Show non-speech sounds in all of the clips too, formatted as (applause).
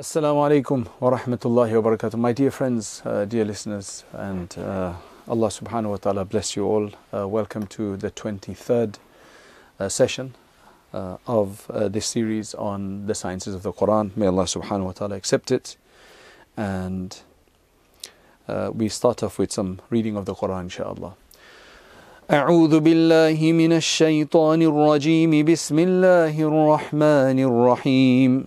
Assalamu alaikum wa rahmatullahi wa barakatuh. My dear friends, uh, dear listeners, and uh, Allah subhanahu wa ta'ala bless you all. Uh, welcome to the 23rd uh, session uh, of uh, this series on the sciences of the Quran. May Allah subhanahu wa ta'ala accept it. And we start off with some reading of the Quran, inshaAllah. أعوذ بالله من الشيطان الرجيم بسم الله الرحمن الرحيم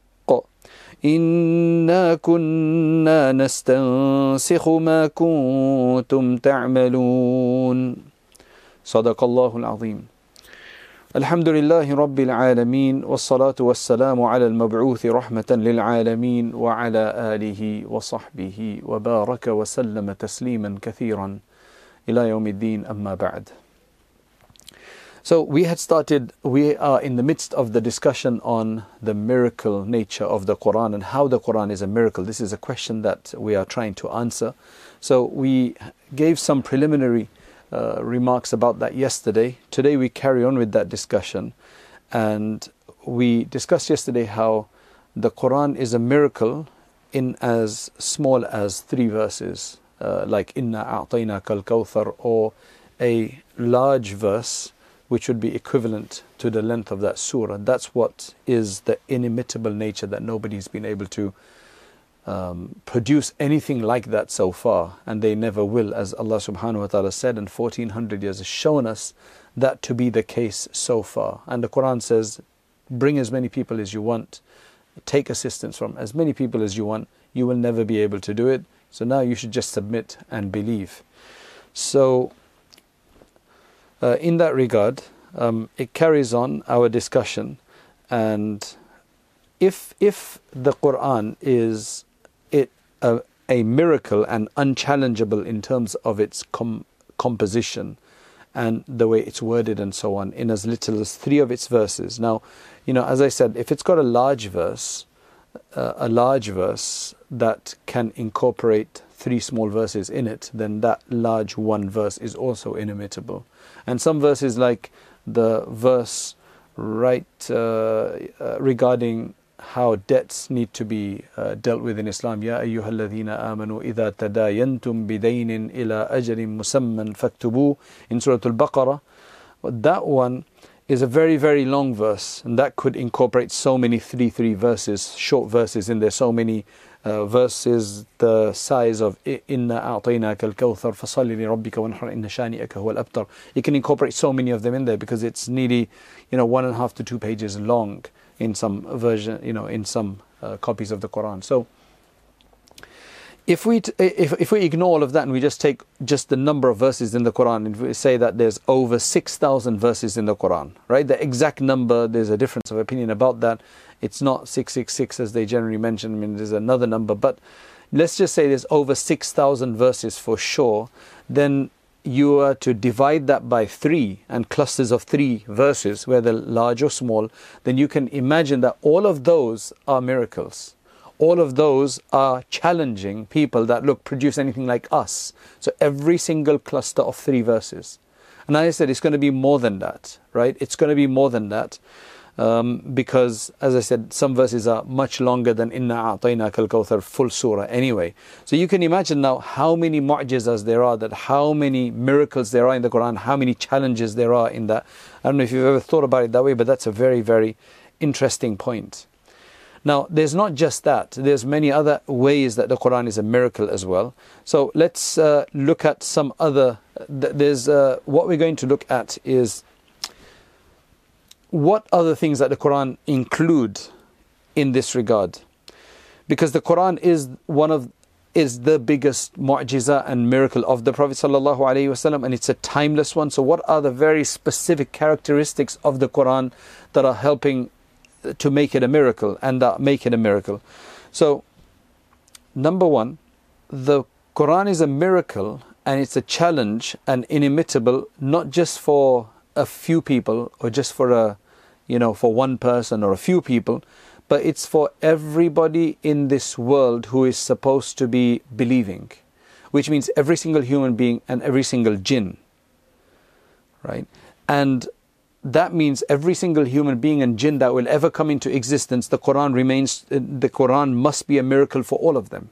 إنا كنا نستنسخ ما كنتم تعملون. صدق الله العظيم. الحمد لله رب العالمين والصلاة والسلام على المبعوث رحمة للعالمين وعلى آله وصحبه وبارك وسلم تسليما كثيرا. إلى يوم الدين أما بعد. So we had started, we are in the midst of the discussion on the miracle nature of the Quran and how the Quran is a miracle. This is a question that we are trying to answer. So we gave some preliminary uh, remarks about that yesterday. Today we carry on with that discussion. And we discussed yesterday how the Quran is a miracle in as small as three verses, uh, like Inna A'tayna Kal Kawthar, or a large verse which would be equivalent to the length of that surah. That's what is the inimitable nature that nobody's been able to um, produce anything like that so far, and they never will, as Allah subhanahu wa ta'ala said, and 1400 years has shown us that to be the case so far. And the Quran says, bring as many people as you want, take assistance from as many people as you want, you will never be able to do it. So now you should just submit and believe. So uh, in that regard, um, it carries on our discussion, and if if the Quran is it a, miracle and unchallengeable in terms of its com- composition and the way it's worded and so on, in as little as three of its verses. Now, you know, as I said, if it's got a large verse, uh, a large verse that can incorporate three small verses in it, then that large one verse is also inimitable. And some verses, like the verse right uh, uh, regarding how debts need to be uh, dealt with in Islam. يا أيها الذين آمنوا إذا تداينتم بدين إلى أجل مسمى فاكتبوه in Surah Al-Baqarah. That one is a very, very long verse, and that could incorporate so many three, three verses, short verses in there, so many uh, versus the size of Inna a'tainaka kal kawthar fasalli li rabbika wanhar inna shani'aka huwa Abtar, You can incorporate so many of them in there because it's nearly, you know, one and a half to two pages long in some version, you know, in some uh, copies of the Quran. So if we if if we ignore all of that and we just take just the number of verses in the Quran and we say that there's over 6000 verses in the Quran right the exact number there's a difference of opinion about that it's not 666 as they generally mention. I mean, there's another number, but let's just say there's over 6,000 verses for sure. Then you are to divide that by three and clusters of three verses, whether large or small, then you can imagine that all of those are miracles. All of those are challenging people that look produce anything like us. So every single cluster of three verses. And as I said it's going to be more than that, right? It's going to be more than that um, because, as I said, some verses are much longer than Inna A'tayna Kal Kawthar, full surah anyway. So you can imagine now how many mu'jizas there are, that how many miracles there are in the Quran, how many challenges there are in that. I don't know if you've ever thought about it that way, but that's a very, very interesting point. Now, there's not just that. There's many other ways that the Quran is a miracle as well. So let's uh, look at some other. There's uh, what we're going to look at is what other things that the Quran include in this regard? Because the Quran is one of is the biggest mu'jiza and miracle of the Prophet ﷺ and it's a timeless one. So what are the very specific characteristics of the Quran that are helping to make it a miracle and that make it a miracle? So number one, the Quran is a miracle and it's a challenge and inimitable not just for a few people or just for a you know for one person or a few people but it's for everybody in this world who is supposed to be believing which means every single human being and every single jinn right and that means every single human being and jinn that will ever come into existence the quran remains the quran must be a miracle for all of them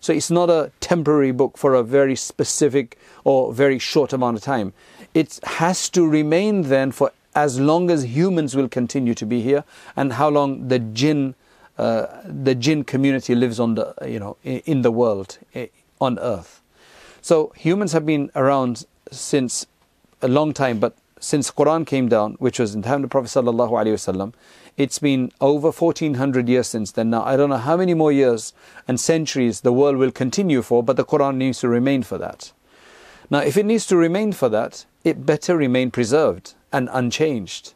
so it's not a temporary book for a very specific or very short amount of time. It has to remain then for as long as humans will continue to be here and how long the jinn uh, the jinn community lives on the you know in the world on earth so humans have been around since a long time but since quran came down which was in the time of the prophet sallallahu alaihi wasallam it's been over 1400 years since then. Now, I don't know how many more years and centuries the world will continue for, but the Quran needs to remain for that. Now, if it needs to remain for that, it better remain preserved and unchanged.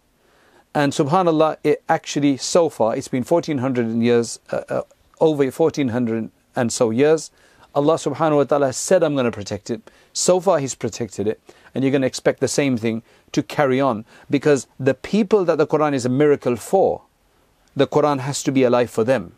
And subhanAllah, it actually, so far, it's been 1400 years, uh, uh, over 1400 and so years. Allah subhanahu wa ta'ala said, I'm going to protect it. So far, He's protected it. And you're going to expect the same thing to carry on because the people that the Quran is a miracle for, the Quran has to be alive for them.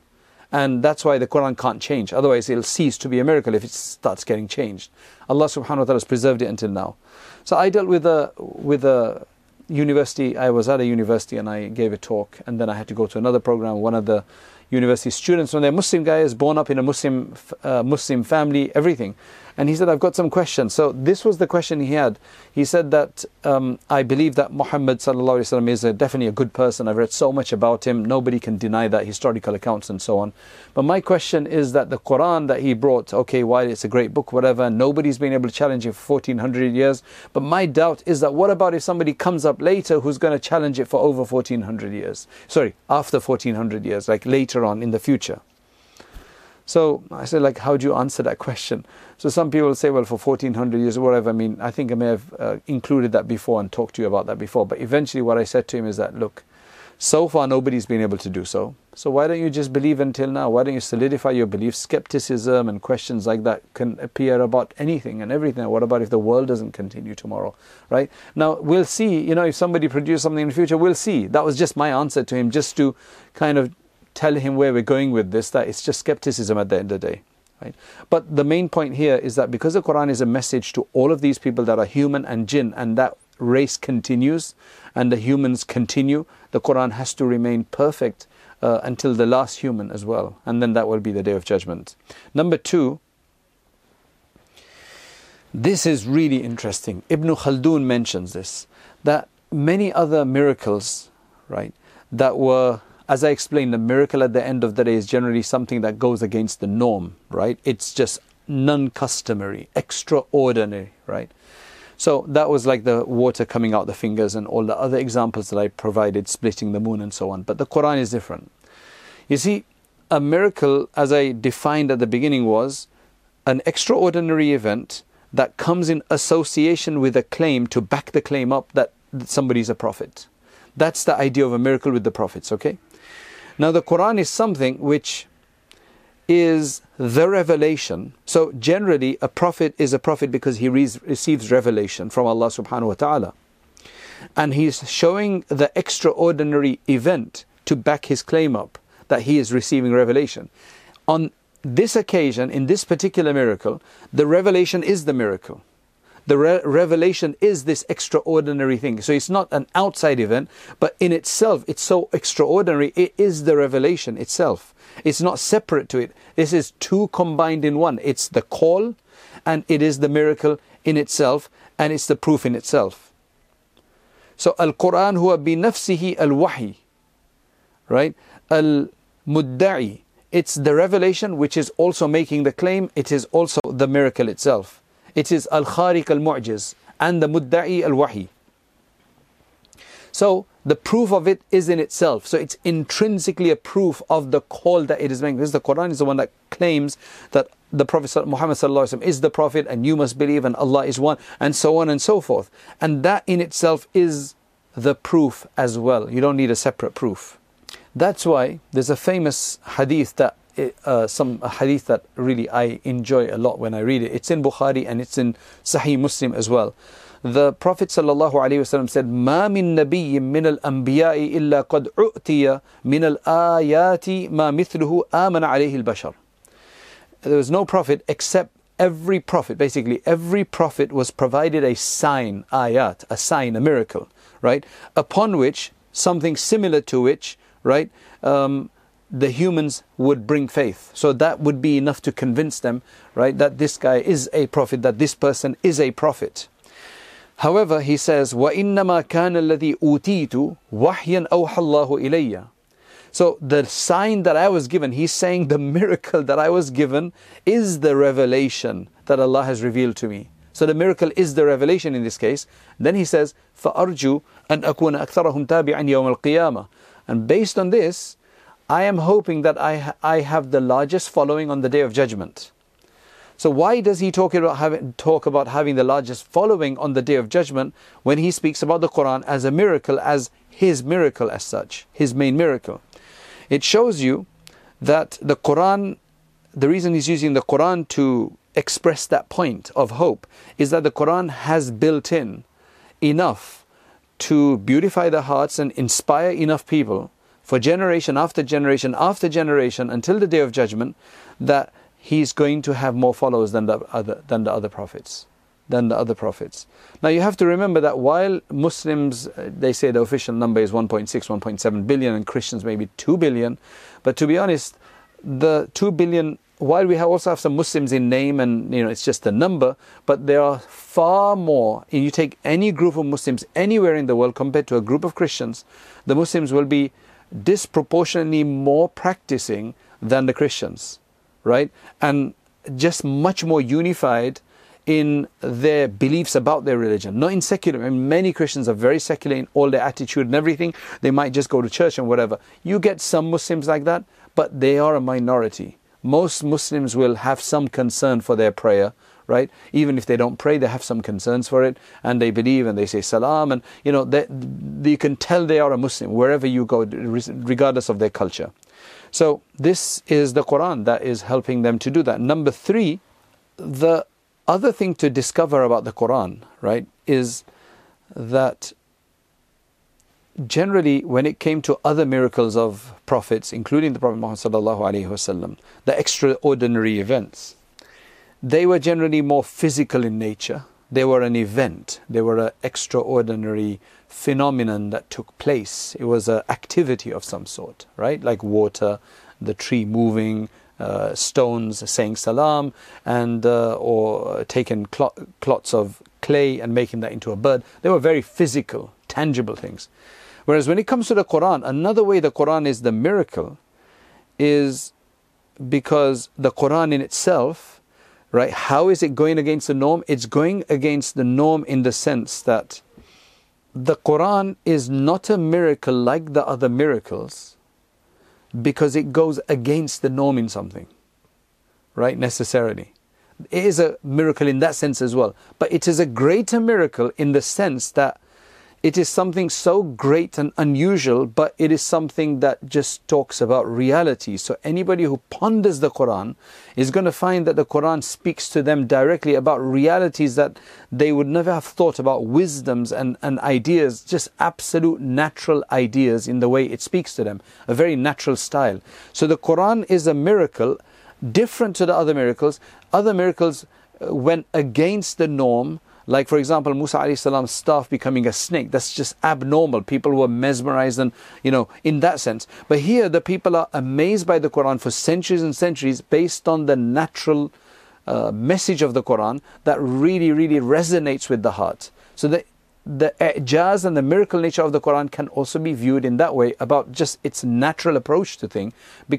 And that's why the Quran can't change. Otherwise, it'll cease to be a miracle if it starts getting changed. Allah subhanahu wa ta'ala has preserved it until now. So I dealt with a, with a university. I was at a university and I gave a talk, and then I had to go to another program. One of the university students, when they're Muslim guy, is born up in a Muslim, uh, Muslim family, everything. And he said, I've got some questions. So this was the question he had. He said that um, I believe that Muhammad وسلم, is a, definitely a good person. I've read so much about him. Nobody can deny that, historical accounts and so on. But my question is that the Quran that he brought, okay, while it's a great book, whatever, nobody's been able to challenge it for 1400 years. But my doubt is that what about if somebody comes up later who's going to challenge it for over 1400 years? Sorry, after 1400 years, like later on in the future. So I said, like, how do you answer that question? So some people say, well, for 1400 years or whatever. I mean, I think I may have uh, included that before and talked to you about that before. But eventually, what I said to him is that, look, so far nobody's been able to do so. So why don't you just believe until now? Why don't you solidify your belief? Skepticism and questions like that can appear about anything and everything. What about if the world doesn't continue tomorrow? Right? Now we'll see, you know, if somebody produces something in the future, we'll see. That was just my answer to him, just to kind of tell him where we're going with this, that it's just skepticism at the end of the day. Right? But the main point here is that because the Quran is a message to all of these people that are human and jinn, and that race continues and the humans continue, the Quran has to remain perfect uh, until the last human as well. And then that will be the day of judgment. Number two, this is really interesting. Ibn Khaldun mentions this that many other miracles, right, that were as I explained, a miracle at the end of the day is generally something that goes against the norm, right? It's just non customary, extraordinary, right? So that was like the water coming out the fingers and all the other examples that I provided, splitting the moon and so on. But the Quran is different. You see, a miracle, as I defined at the beginning, was an extraordinary event that comes in association with a claim to back the claim up that somebody is a prophet. That's the idea of a miracle with the prophets, okay? Now, the Quran is something which is the revelation. So, generally, a prophet is a prophet because he re- receives revelation from Allah subhanahu wa ta'ala. And he's showing the extraordinary event to back his claim up that he is receiving revelation. On this occasion, in this particular miracle, the revelation is the miracle the re- revelation is this extraordinary thing. So it's not an outside event, but in itself, it's so extraordinary. It is the revelation itself. It's not separate to it. This is two combined in one. It's the call, and it is the miracle in itself, and it's the proof in itself. So Al Quran huwa bi nafsihi al wahi, right? Al mudda'i. It's the revelation which is also making the claim. It is also the miracle itself. It is Al Khariq Al Mu'jiz and the Mudda'i Al Wahi. So the proof of it is in itself. So it's intrinsically a proof of the call that it is making. Because the Quran is the one that claims that the Prophet Muhammad is the Prophet and you must believe and Allah is one and so on and so forth. And that in itself is the proof as well. You don't need a separate proof. That's why there's a famous hadith that uh, some hadith that really I enjoy a lot when I read it. It's in Bukhari and it's in Sahih Muslim as well. The Prophet ﷺ said, "Ma min nabiyyin min al-anbiya'i illa qad u'tiya min al-ayati ma mithluhu amana al-bashar." There was no prophet except every prophet, basically every prophet was provided a sign, ayat, a sign, a miracle, right? Upon which something similar to which, right, um, the humans would bring faith. So that would be enough to convince them, right, that this guy is a prophet, that this person is a prophet. However, he says, وَإِنَّمَا كَانَ الَّذِي أُوتِيتُ وَحْيًا أَوْحَى اللَّهُ إِلَيَّ So the sign that I was given, he's saying the miracle that I was given is the revelation that Allah has revealed to me. So the miracle is the revelation in this case. Then he says, فَأَرْجُو أَنْ أَكُونَ أَكْثَرَهُمْ تَابِعًا يَوْمَ الْقِيَامَةِ And based on this, I am hoping that I, I have the largest following on the day of judgment. So why does he talk about having talk about having the largest following on the day of judgment when he speaks about the Quran as a miracle, as his miracle as such, his main miracle? It shows you that the Quran, the reason he's using the Quran to express that point of hope is that the Quran has built in enough to beautify the hearts and inspire enough people for generation after generation after generation until the day of judgment that he's going to have more followers than the other than the other prophets than the other prophets. Now you have to remember that while muslims uh, they say the official number is 1.6 1.7 billion and christians maybe 2 billion. But to be honest the 2 billion while we have also have some muslims in name and you know it's just a number but there are far more. And you take any group of muslims anywhere in the world compared to a group of christians the muslims will be disproportionately more practicing than the christians right? And just much more unified in their beliefs about their religion, not in secular. I mean, many Christians are very secular in all their attitude and everything. They might just go to church and whatever. You get some Muslims like that, but they are a minority. Most Muslims will have some concern for their prayer, right? Even if they don't pray, they have some concerns for it, and they believe and they say salam, and you know, they, you can tell they are a Muslim wherever you go, regardless of their culture. So this is the Quran that is helping them to do that. Number three, the other thing to discover about the Quran, right, is that generally when it came to other miracles of prophets, including the Prophet Muhammad the extraordinary events, they were generally more physical in nature. They were an event. They were an extraordinary phenomenon that took place. It was an activity of some sort, right? Like water, the tree moving, uh, stones saying salam, and uh, or taking cl- clots of clay and making that into a bird. They were very physical, tangible things. Whereas when it comes to the Quran, another way the Quran is the miracle is because the Quran in itself, right? How is it going against the norm? It's going against the norm in the sense that the Quran is not a miracle like the other miracles because it goes against the norm in something, right? Necessarily. It is a miracle in that sense as well. But it is a greater miracle in the sense that it is something so great and unusual, but it is something that just talks about reality. So anybody who ponders the Quran is going to find that the Quran speaks to them directly about realities that they would never have thought about, wisdoms and, and ideas, just absolute natural ideas in the way it speaks to them, a very natural style. So the Quran is a miracle different to the other miracles. Other miracles uh, went against the norm like, for example, Musa salam's staff becoming a snake. That's just abnormal. People were mesmerized and, you know, in that sense. But here, the people are amazed by the Quran for centuries and centuries based on the natural uh, message of the Quran that really, really resonates with the heart. So the the ijaz and the miracle nature of the Quran can also be viewed in that way about just its natural approach to thing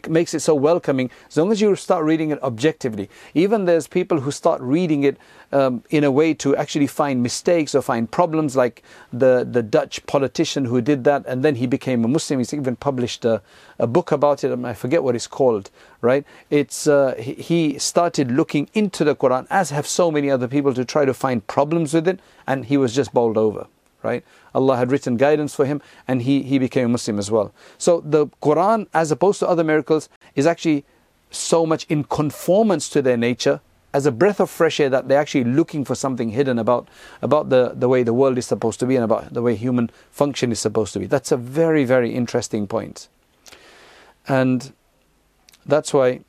makes it so welcoming as long as you start reading it objectively even there's people who start reading it um, in a way to actually find mistakes or find problems, like the, the Dutch politician who did that and then he became a Muslim. He's even published a, a book about it. I forget what it's called, right? It's, uh, he started looking into the Quran, as have so many other people, to try to find problems with it, and he was just bowled over, right? Allah had written guidance for him, and he, he became a Muslim as well. So the Quran, as opposed to other miracles, is actually so much in conformance to their nature as a breath of fresh air that they're actually looking for something hidden about, about the, the way the world is supposed to be and about the way human function is supposed to be. That's a very, very interesting point. And that's why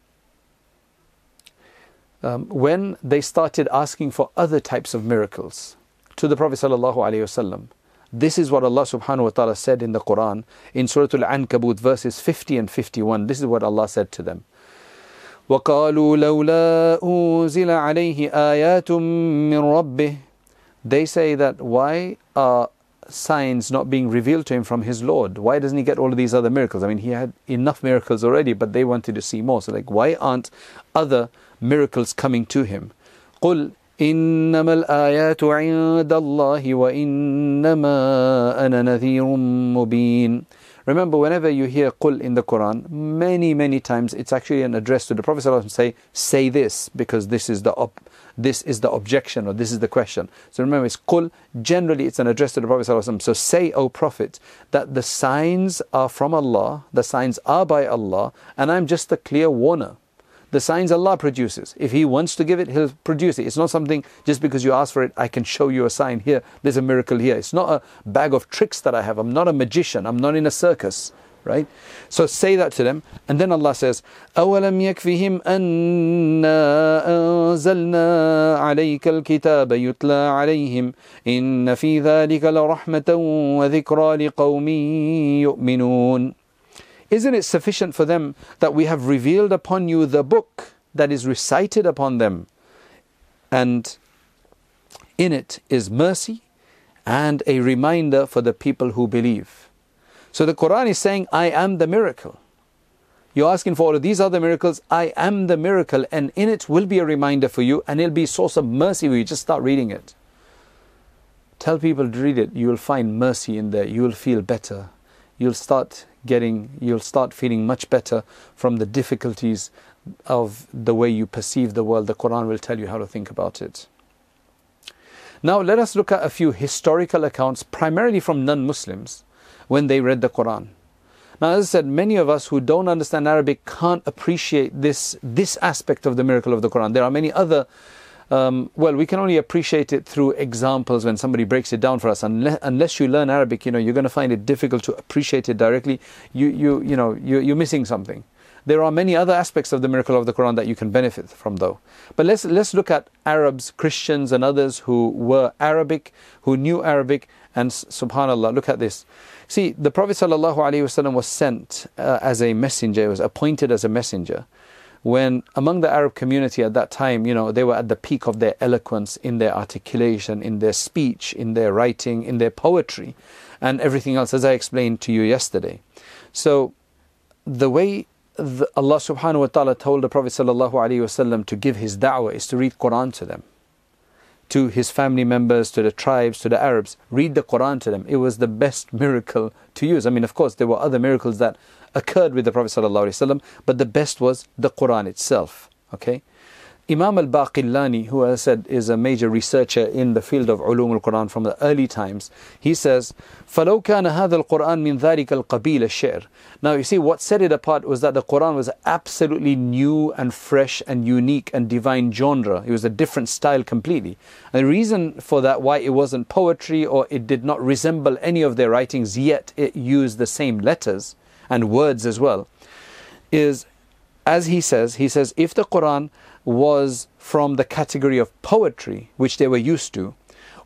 um, when they started asking for other types of miracles to the Prophet ﷺ, this is what Allah subhanahu wa ta'ala said in the Quran in Surah Al-Ankabut verses 50 and 51. This is what Allah said to them. وقالوا لولا أنزل عليه آيات من ربه They say that why are signs not being revealed to him from his Lord? Why doesn't he get all of these other miracles? I mean, he had enough miracles already, but they wanted to see more. So, like, why aren't other miracles coming to him? قل إنما الآيات عند الله وإنما أنا نذير مبين Remember, whenever you hear qul in the Quran, many, many times it's actually an address to the Prophet ﷺ say, say this, because this is the op- this is the objection or this is the question. So remember, it's qul, generally it's an address to the Prophet. So say, O Prophet, that the signs are from Allah, the signs are by Allah, and I'm just the clear warner. The signs Allah produces. If He wants to give it, He'll produce it. It's not something just because you ask for it, I can show you a sign here, there's a miracle here. It's not a bag of tricks that I have. I'm not a magician, I'm not in a circus Right? So say that to them, and then Allah says, أَوَلَمْ يَكْفِهِمْ أَنَّا أَنزَلْنَا عَلَيْكَ الْكِتَابَ يُتْلَى عَلَيْهِمْ إِنَّ فِي ذَلِكَ لَرَحْمَةً وَذِكْرَى لِقَوْمٍ يُؤْمِنُونَ isn't it sufficient for them that we have revealed upon you the book that is recited upon them? And in it is mercy and a reminder for the people who believe. So the Quran is saying, I am the miracle. You're asking for all of these other miracles. I am the miracle, and in it will be a reminder for you, and it'll be a source of mercy when you just start reading it. Tell people to read it. You will find mercy in there. You will feel better. You'll start getting, you'll start feeling much better from the difficulties of the way you perceive the world. The Quran will tell you how to think about it. Now, let us look at a few historical accounts, primarily from non Muslims, when they read the Quran. Now, as I said, many of us who don't understand Arabic can't appreciate this, this aspect of the miracle of the Quran. There are many other um, well, we can only appreciate it through examples when somebody breaks it down for us. Unless, unless you learn Arabic, you know, you're going to find it difficult to appreciate it directly. You, you, you know, you, you're missing something. There are many other aspects of the miracle of the Quran that you can benefit from, though. But let's let's look at Arabs, Christians, and others who were Arabic, who knew Arabic, and Subhanallah, look at this. See, the Prophet ﷺ was sent uh, as a messenger, was appointed as a messenger when among the Arab community at that time, you know, they were at the peak of their eloquence in their articulation, in their speech, in their writing, in their poetry, and everything else, as I explained to you yesterday. So, the way the Allah subhanahu wa ta'ala told the Prophet wasallam to give his da'wah is to read Quran to them. To his family members, to the tribes, to the Arabs, read the Quran to them. It was the best (laughs) miracle to use. I mean, of course, there were other miracles that occurred with the Prophet ﷺ, but the best was the Quran itself. Okay? Imam al-Baqillani, who I said is a major researcher in the field of ulum al-Quran from the early times, he says, فَلَوْ كَانَ هَذَا الْقُرْآنِ مِنْ ذَلِكَ الْقَبِيلَ الشِّعْرِ Now you see, what set it apart was that the Quran was absolutely new and fresh and unique and divine genre. It was a different style completely. And the reason for that, why it wasn't poetry or it did not resemble any of their writings, yet it used the same letters, and words as well, is as he says, he says, if the Quran was from the category of poetry, which they were used to,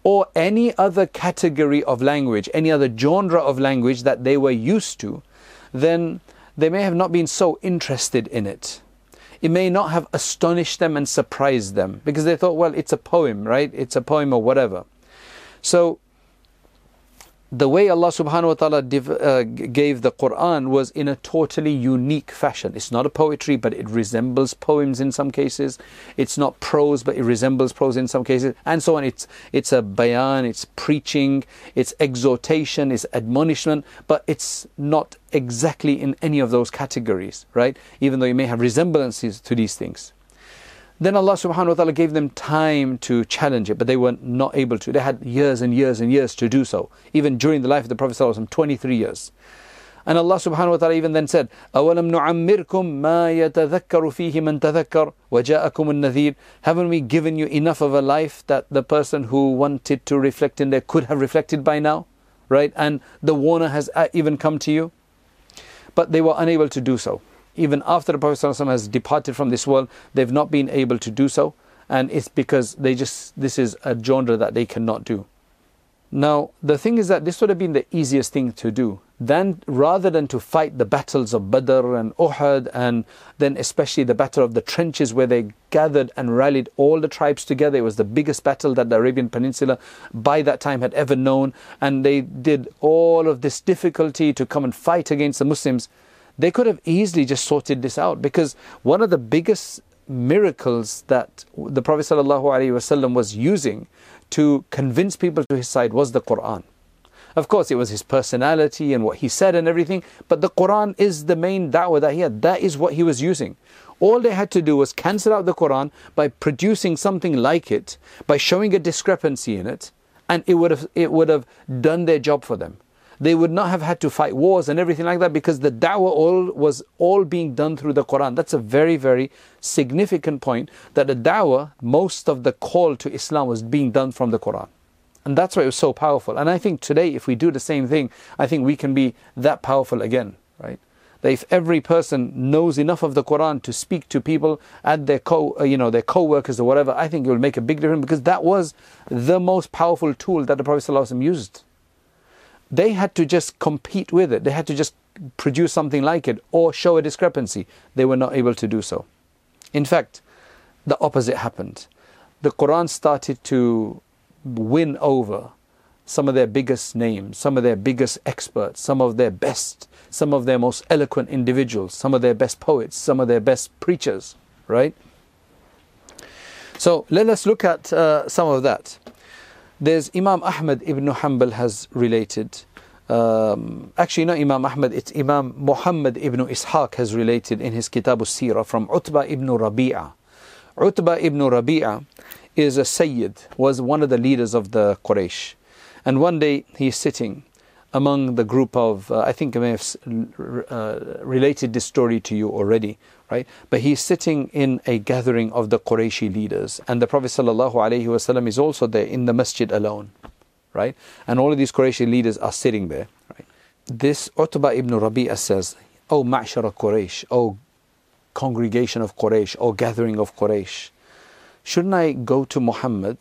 or any other category of language, any other genre of language that they were used to, then they may have not been so interested in it. It may not have astonished them and surprised them because they thought, well, it's a poem, right? It's a poem or whatever. So the way Allah subhanahu wa ta'ala div, uh, gave the Quran was in a totally unique fashion. It's not a poetry, but it resembles poems in some cases. It's not prose, but it resembles prose in some cases, and so on. It's, it's a bayan, it's preaching, it's exhortation, it's admonishment, but it's not exactly in any of those categories, right? Even though you may have resemblances to these things. Then Allah subhanahu wa ta'ala gave them time to challenge it, but they were not able to. They had years and years and years to do so. Even during the life of the Prophet 23 years. And Allah subhanahu wa ta'ala even then said, أَوَلَمْ نُعَمِّرْكُمْ مَا يَتَذَكَّرُ فِيهِ مَنْ تَذَكَّرُ وَجَاءَكُمُ النَّذِيرُ Haven't we given you enough of a life that the person who wanted to reflect in there could have reflected by now? Right? And the warner has uh, even come to you. But they were unable to do so. Even after the Prophet has departed from this world, they've not been able to do so. And it's because they just, this is a genre that they cannot do. Now, the thing is that this would have been the easiest thing to do. Then, rather than to fight the battles of Badr and Uhud, and then especially the battle of the trenches where they gathered and rallied all the tribes together, it was the biggest battle that the Arabian Peninsula by that time had ever known. And they did all of this difficulty to come and fight against the Muslims. They could have easily just sorted this out because one of the biggest miracles that the Prophet ﷺ was using to convince people to his side was the Quran. Of course, it was his personality and what he said and everything, but the Quran is the main da'wah that he had. That is what he was using. All they had to do was cancel out the Quran by producing something like it, by showing a discrepancy in it, and it would have, it would have done their job for them they would not have had to fight wars and everything like that because the da'wah all was all being done through the Quran. That's a very, very significant point that the da'wah, most of the call to Islam was being done from the Quran. And that's why it was so powerful. And I think today, if we do the same thing, I think we can be that powerful again, right? That if every person knows enough of the Quran to speak to people at their co, uh, you know, their co-workers or whatever, I think it will make a big difference because that was the most powerful tool that the Prophet used they had to just compete with it. They had to just produce something like it or show a discrepancy. They were not able to do so. In fact, the opposite happened. The Quran started to win over some of their biggest names, some of their biggest experts, some of their best, some of their most eloquent individuals, some of their best poets, some of their best preachers, right? So let us look at uh, some of that. There's Imam Ahmad ibn Hanbal has related. Um, actually, not Imam Ahmad, it's Imam Muhammad ibn Ishaq has related in his Kitab al-Sirah from Utbah ibn Rabi'ah. Utbah ibn Rabi'ah is a Sayyid, was one of the leaders of the Quraysh. And one day he's sitting among the group of, uh, I think I may have uh, related this story to you already, right? But he's sitting in a gathering of the Qurayshi leaders, and the Prophet ﷺ is also there in the masjid alone, right? And all of these Qurayshi leaders are sitting there, right? This Utbah ibn Rabi'ah says, oh, O Ma'shara Quraysh, O congregation of Quraysh, O gathering of Quraysh, shouldn't I go to Muhammad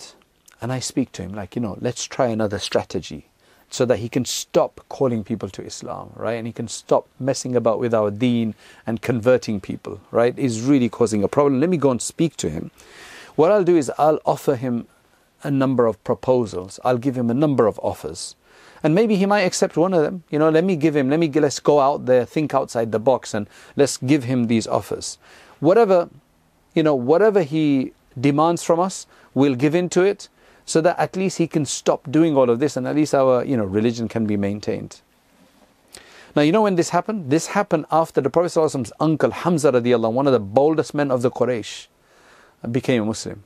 and I speak to him like, you know, let's try another strategy so that he can stop calling people to Islam, right? And he can stop messing about with our deen and converting people, right? Is really causing a problem. Let me go and speak to him. What I'll do is I'll offer him a number of proposals. I'll give him a number of offers. And maybe he might accept one of them. You know, let me give him, let me, let's go out there, think outside the box and let's give him these offers. Whatever, you know, whatever he demands from us, we'll give in to it so that at least he can stop doing all of this and at least our you know religion can be maintained. Now you know when this happened? This happened after the prophet Prophet's uncle Hamza radiallahu one of the boldest men of the Quraysh, became a Muslim.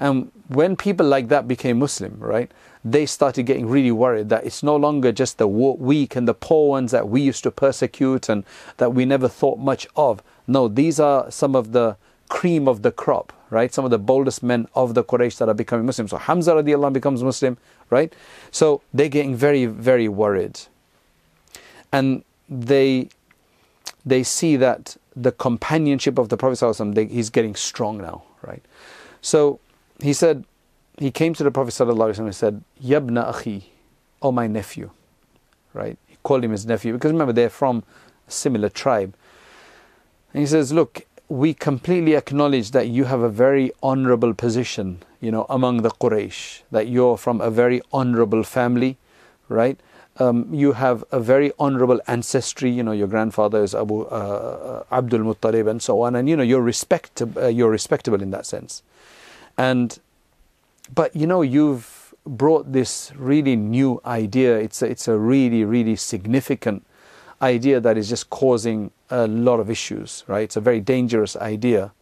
And when people like that became Muslim, right, they started getting really worried that it's no longer just the weak and the poor ones that we used to persecute and that we never thought much of. No, these are some of the cream of the crop, right? Some of the boldest men of the Quraysh that are becoming Muslim. So Hamza radiallahu becomes Muslim, right? So they're getting very, very worried. And they they see that the companionship of the Prophet they, he's getting strong now, right? So he said, he came to the Prophet and said, Yabna akhi, oh my nephew, right? He called him his nephew because remember they're from a similar tribe. And he says, look, we completely acknowledge that you have a very honorable position, you know, among the Quraysh, that you're from a very honorable family, right? Um, you have a very honorable ancestry, you know, your grandfather is Abu uh, uh Abdul Muttalib and so on, and you know, you're, respect, uh, you're respectable in that sense. And, but you know, you've brought this really new idea, it's a, it's a really, really significant idea that is just causing a lot of issues, right? It's a very dangerous idea.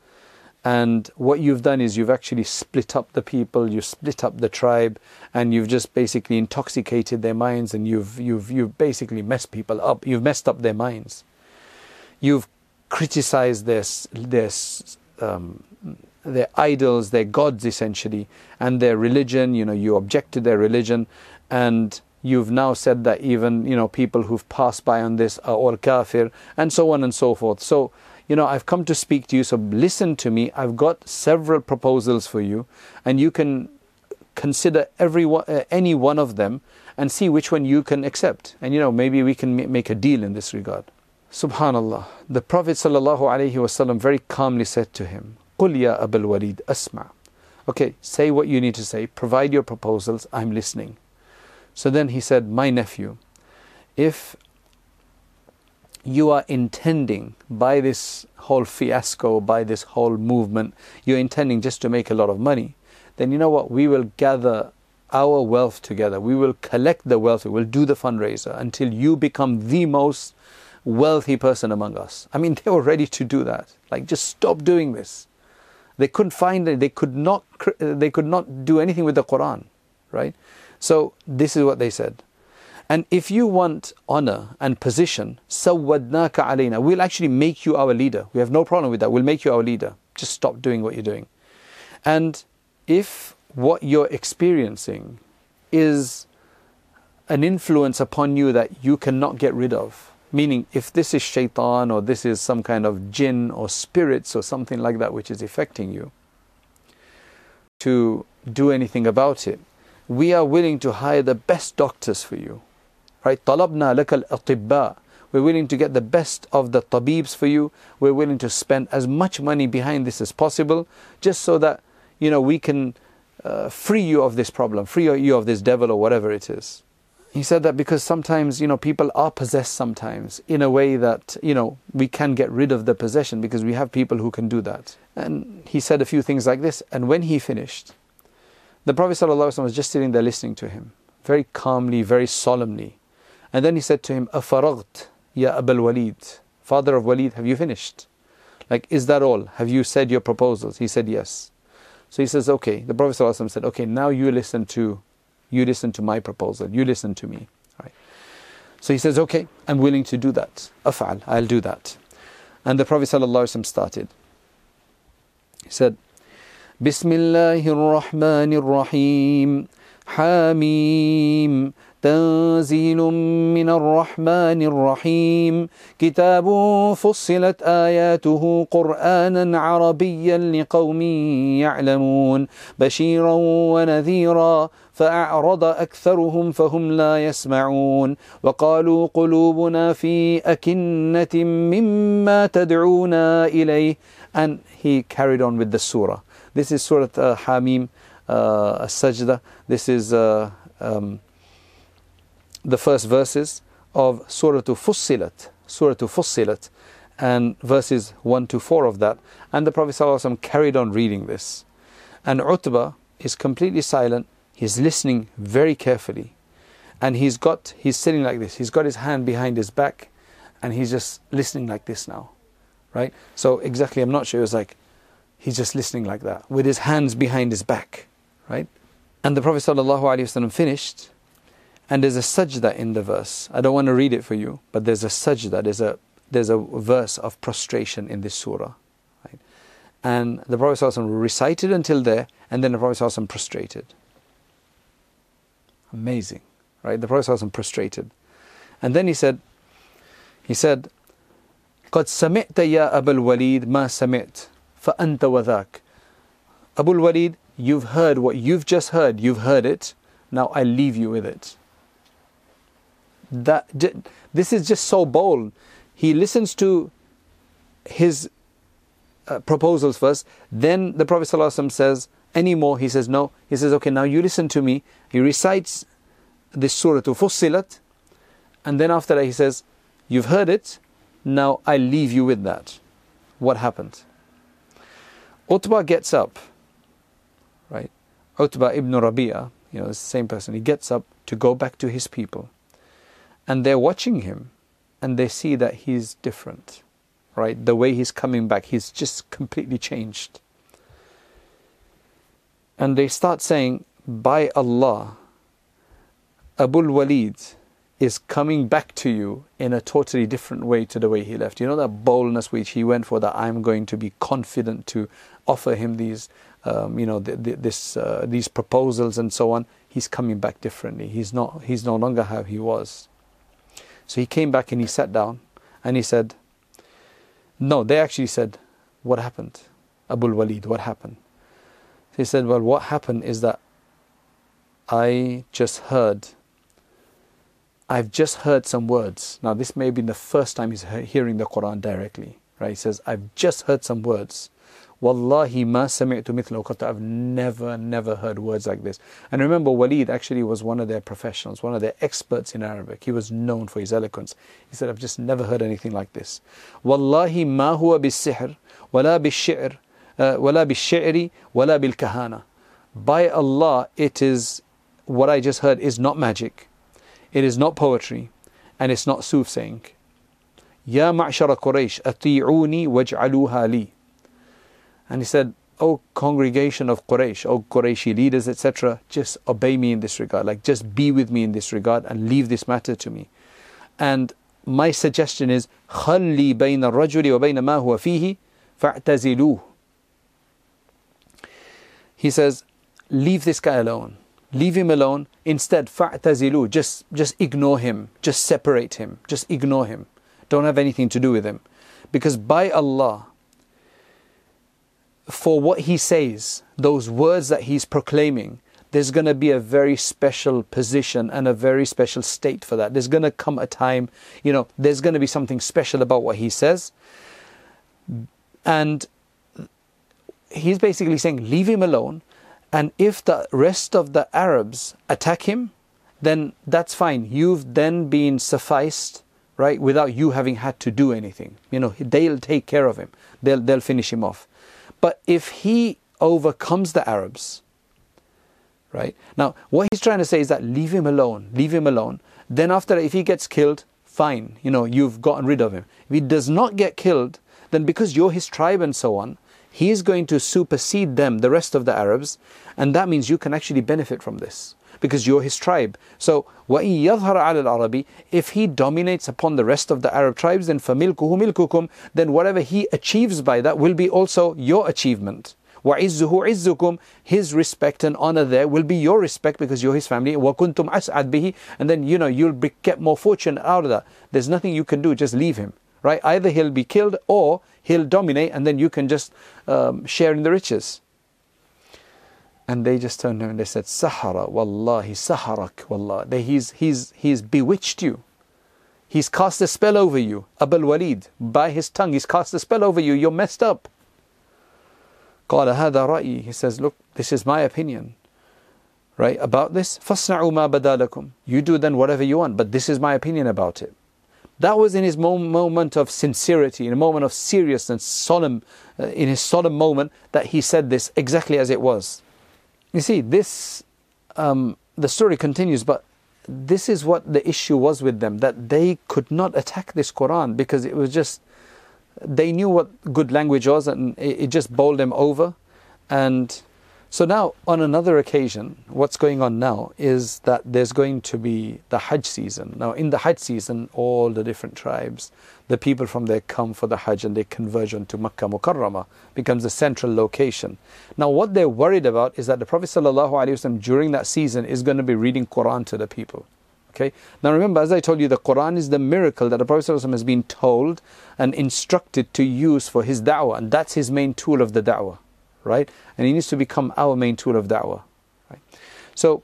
and what you've done is you've actually split up the people, you split up the tribe, and you've just basically intoxicated their minds, and you've you've you've basically messed people up. You've messed up their minds. You've criticized their their um, their idols, their gods, essentially, and their religion. You know, you object to their religion, and you've now said that even you know people who've passed by on this are all kafir and so on and so forth. So you know i've come to speak to you so listen to me. I've got several proposals for you and you can consider every one, uh, any one of them and see which one you can accept. And you know maybe we can m- make a deal in this regard. Subhanallah. The prophet sallallahu alaihi wasallam very calmly said to him qul ya abul walid asma. Okay say what you need to say. Provide your proposals. I'm listening. So then he said, My nephew, if you are intending by this whole fiasco, by this whole movement, you're intending just to make a lot of money, then you know what? We will gather our wealth together. We will collect the wealth. We will do the fundraiser until you become the most wealthy person among us. I mean, (laughs) they were ready to do that. Like, just stop doing this. They couldn't find it. They could not. They could not do anything with the Quran, right? So this is what they said. And if you want honor and position, سَوَّدْنَاكَ عَلَيْنَا We'll actually make you our leader. We have no problem with that. We'll make you our leader. Just stop doing what you're doing. And if what you're experiencing is an influence upon you that you cannot get rid of, meaning if this is shaitan or this is some kind of jinn or spirits or something like that which is affecting you, to do anything about it, we are willing to hire the best doctors for you. Right? Talabna lakal. We're willing to get the best of the tabibs for you. We're willing to spend as much money behind this as possible, just so that you know we can uh, free you of this problem, free you of this devil or whatever it is. He said that because sometimes you know people are possessed sometimes in a way that you know we can get rid of the possession because we have people who can do that. And he said a few things like this. And when he finished, the prophet ﷺ was just sitting there listening to him very calmly very solemnly and then he said to him, Afaragt, Ya Abul Walid, father of Walid, have you finished? Like, is that all? Have you said your proposals? He said, Yes. So he says, Okay. The Prophet ﷺ said, Okay, now you listen to you listen to my proposal, you listen to me. Right. So he says, Okay, I'm willing to do that. Af'al, I'll do that. And the Prophet ﷺ started. He said, بسم الله الرحمن الرحيم حاميم تنزيل من الرحمن الرحيم كتاب فصلت اياته قرانا عربيا لقوم يعلمون بشيرا ونذيرا فاعرض اكثرهم فهم لا يسمعون وقالوا قلوبنا في اكنه مما تدعونا اليه and he carried on with the surah. This is surah uh, hamim uh, sajda this is uh, um, the first verses of Surah Fussilat, Surah Fussilat, and verses 1 to 4 of that. And the Prophet carried on reading this. And Utbah is completely silent, he's listening very carefully. And he's got, he's sitting like this, he's got his hand behind his back, and he's just listening like this now. Right? So, exactly, I'm not sure, it was like, he's just listening like that, with his hands behind his back. Right? And the Prophet ﷺ finished and there's a sajda in the verse. I don't want to read it for you, but there's a sajda, there's a, there's a verse of prostration in this surah. Right? And the Prophet ﷺ recited until there, and then the Prophet ﷺ prostrated. Amazing, right? The Prophet ﷺ prostrated. And then he said, he said, قد سمعت يا أبا الوليد ما سمعت فأنت وذاك Abu Walid, you've heard what you've just heard, you've heard it, now I leave you with it that this is just so bold. He listens to his uh, proposals first, then the Prophet ﷺ says, any more? He says, no. He says, okay, now you listen to me. He recites this surah to Fussilat, and then after that he says, you've heard it, now I leave you with that. What happened? Utbah gets up, right? Utbah ibn Rabi'ah, you know, the same person, he gets up to go back to his people and they're watching him and they see that he's different right the way he's coming back he's just completely changed and they start saying, By Allah, Abul Walid is coming back to you in a totally different way to the way he left. You know that boldness which he went for, that I'm going to be confident to offer him these, um, you know, th- th- this, uh, these proposals and so on. He's coming back differently. He's not. He's no longer how he was. So he came back and he sat down, and he said, "No." They actually said, "What happened, Abul Walid? What happened?" He said, "Well, what happened is that I just heard." I've just heard some words. Now, this may be the first time he's hearing the Quran directly, right? He says, I've just heard some words. Wallahi ma sami'tu mithla I've never, never heard words like this. And remember, Walid actually was one of their professionals, one of their experts in Arabic. He was known for his eloquence. He said, I've just never heard anything like this. Wallahi ma huwa bis-sihr, wala bis-shi'r, uh, wala bis-shi'ri, wala bil-kahana. By Allah, it is, what I just heard is not magic it is not poetry and it's not soothsaying. Ya ma'shara Quraysh, ati'uni waj'aluha li. And he said, O congregation of Quraysh, O Qurayshi leaders, etc., just obey me in this regard. Like, just be with me in this regard and leave this matter to me. And my suggestion is, خلي بين الرجل وبين ما هو فيه فاعتزلوه. He says, leave this guy alone. Leave him alone. Instead, fa'tazilu, just just ignore him, just separate him, just ignore him. Don't have anything to do with him. Because by Allah, for what he says, those words that he's proclaiming, there's going to be a very special position and a very special state for that. There's going to come a time, you know, there's going to be something special about what he says. And he's basically saying, leave him alone and if the rest of the Arabs attack him, then that's fine. You've then been sufficed, right, without you having had to do anything. You know, they'll take care of him. They'll they'll finish him off. But if he overcomes the Arabs, right? Now, what he's trying to say is that leave him alone, leave him alone. Then after if he gets killed, fine, you know, you've gotten rid of him. If he does not get killed, then because you're his tribe and so on, he is going to supersede them, the rest of the Arabs, and that means you can actually benefit from this because you're his tribe. So, وَإِن يَظْهَرَ عَلَى الْعَرَبِ If he dominates upon the rest of the Arab tribes, then فَمِلْكُهُ مِلْكُكُمْ Then whatever he achieves by that will be also your achievement. وَعِزُّهُ عِزُّكُمْ His respect and honor there will be your respect because you're his family. وَكُنْتُمْ أَسْعَدْ بِهِ And then, you know, you'll be, get more fortune out of that. There's nothing you can do, just leave him. Right? Either he'll be killed or he'll dominate and then you can just um, share in the riches. And they just turned to him and they said, Sahara, Wallahi, Saharak, Wallah. They, he's, he's, he's bewitched you. He's cast a spell over you. Abul Walid, by his tongue, he's cast a spell over you. You're messed up. قال هذا رأيي. He says, look, this is my opinion. Right, about this, فَاصْنَعُوا مَا بَدَى You do then whatever you want, but this is my opinion about it. That was in his moment of sincerity, in a moment of seriousness, solemn, uh, in his solemn moment, that he said this exactly as it was. You see, this, um, the story continues, but this is what the issue was with them that they could not attack this Quran because it was just, they knew what good language was and it, it just bowled them over. And so now, on another occasion, what's going on now is that there's going to be the Hajj season. Now, in the Hajj season, all the different tribes, the people from there come for the Hajj and they converge to Makkah Mukarramah, becomes the central location. Now, what they're worried about is that the Prophet ﷺ during that season is going to be reading Quran to the people. Okay. Now remember, as I told you, the Quran is the miracle that the Prophet ﷺ has been told and instructed to use for his da'wah, and that's his main tool of the da'wah right? And he needs to become our main tool of da'wah, right? So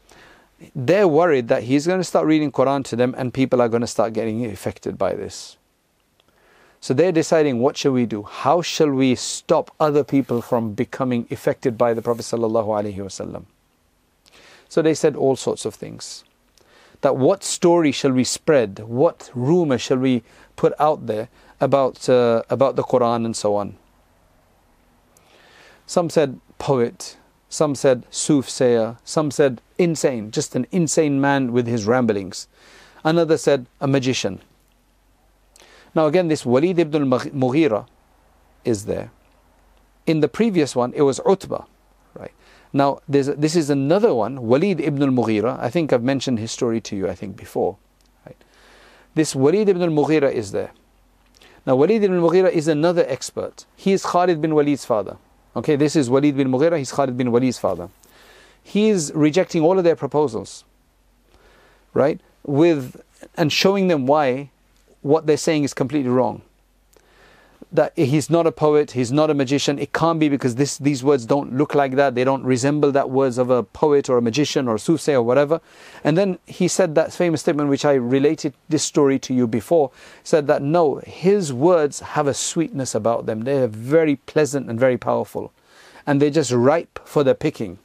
they're worried that he's going to start reading Quran to them and people are going to start getting affected by this. So they're deciding what shall we do? How shall we stop other people from becoming affected by the Prophet wasallam? So they said all sorts of things. That what story shall we spread? What rumor shall we put out there about uh, about the Quran and so on? Some said poet, some said soothsayer, some said insane, just an insane man with his ramblings. Another said a magician. Now, again, this Walid ibn al Mughira is there. In the previous one, it was Utbah, right? Now, this is another one, Walid ibn al-Mughira. I think I've mentioned his story to you, I think, before. Right? This Walid ibn al-Mughira is there. Now, Walid ibn al-Mughira is another expert. He is Khalid bin Walid's father. Okay, this is Walid bin Mughira, he's Khalid bin Walid's father. He is rejecting all of their proposals, right? With and showing them why what they're saying is completely wrong that he's not a poet, he's not a magician. It can't be because this, these words don't look like that. They don't resemble that words of a poet or a magician or a soothsayer or whatever. And then he said that famous statement, which I related this story to you before, said that no, his words have a sweetness about them. They're very pleasant and very powerful. And they're just ripe for the picking.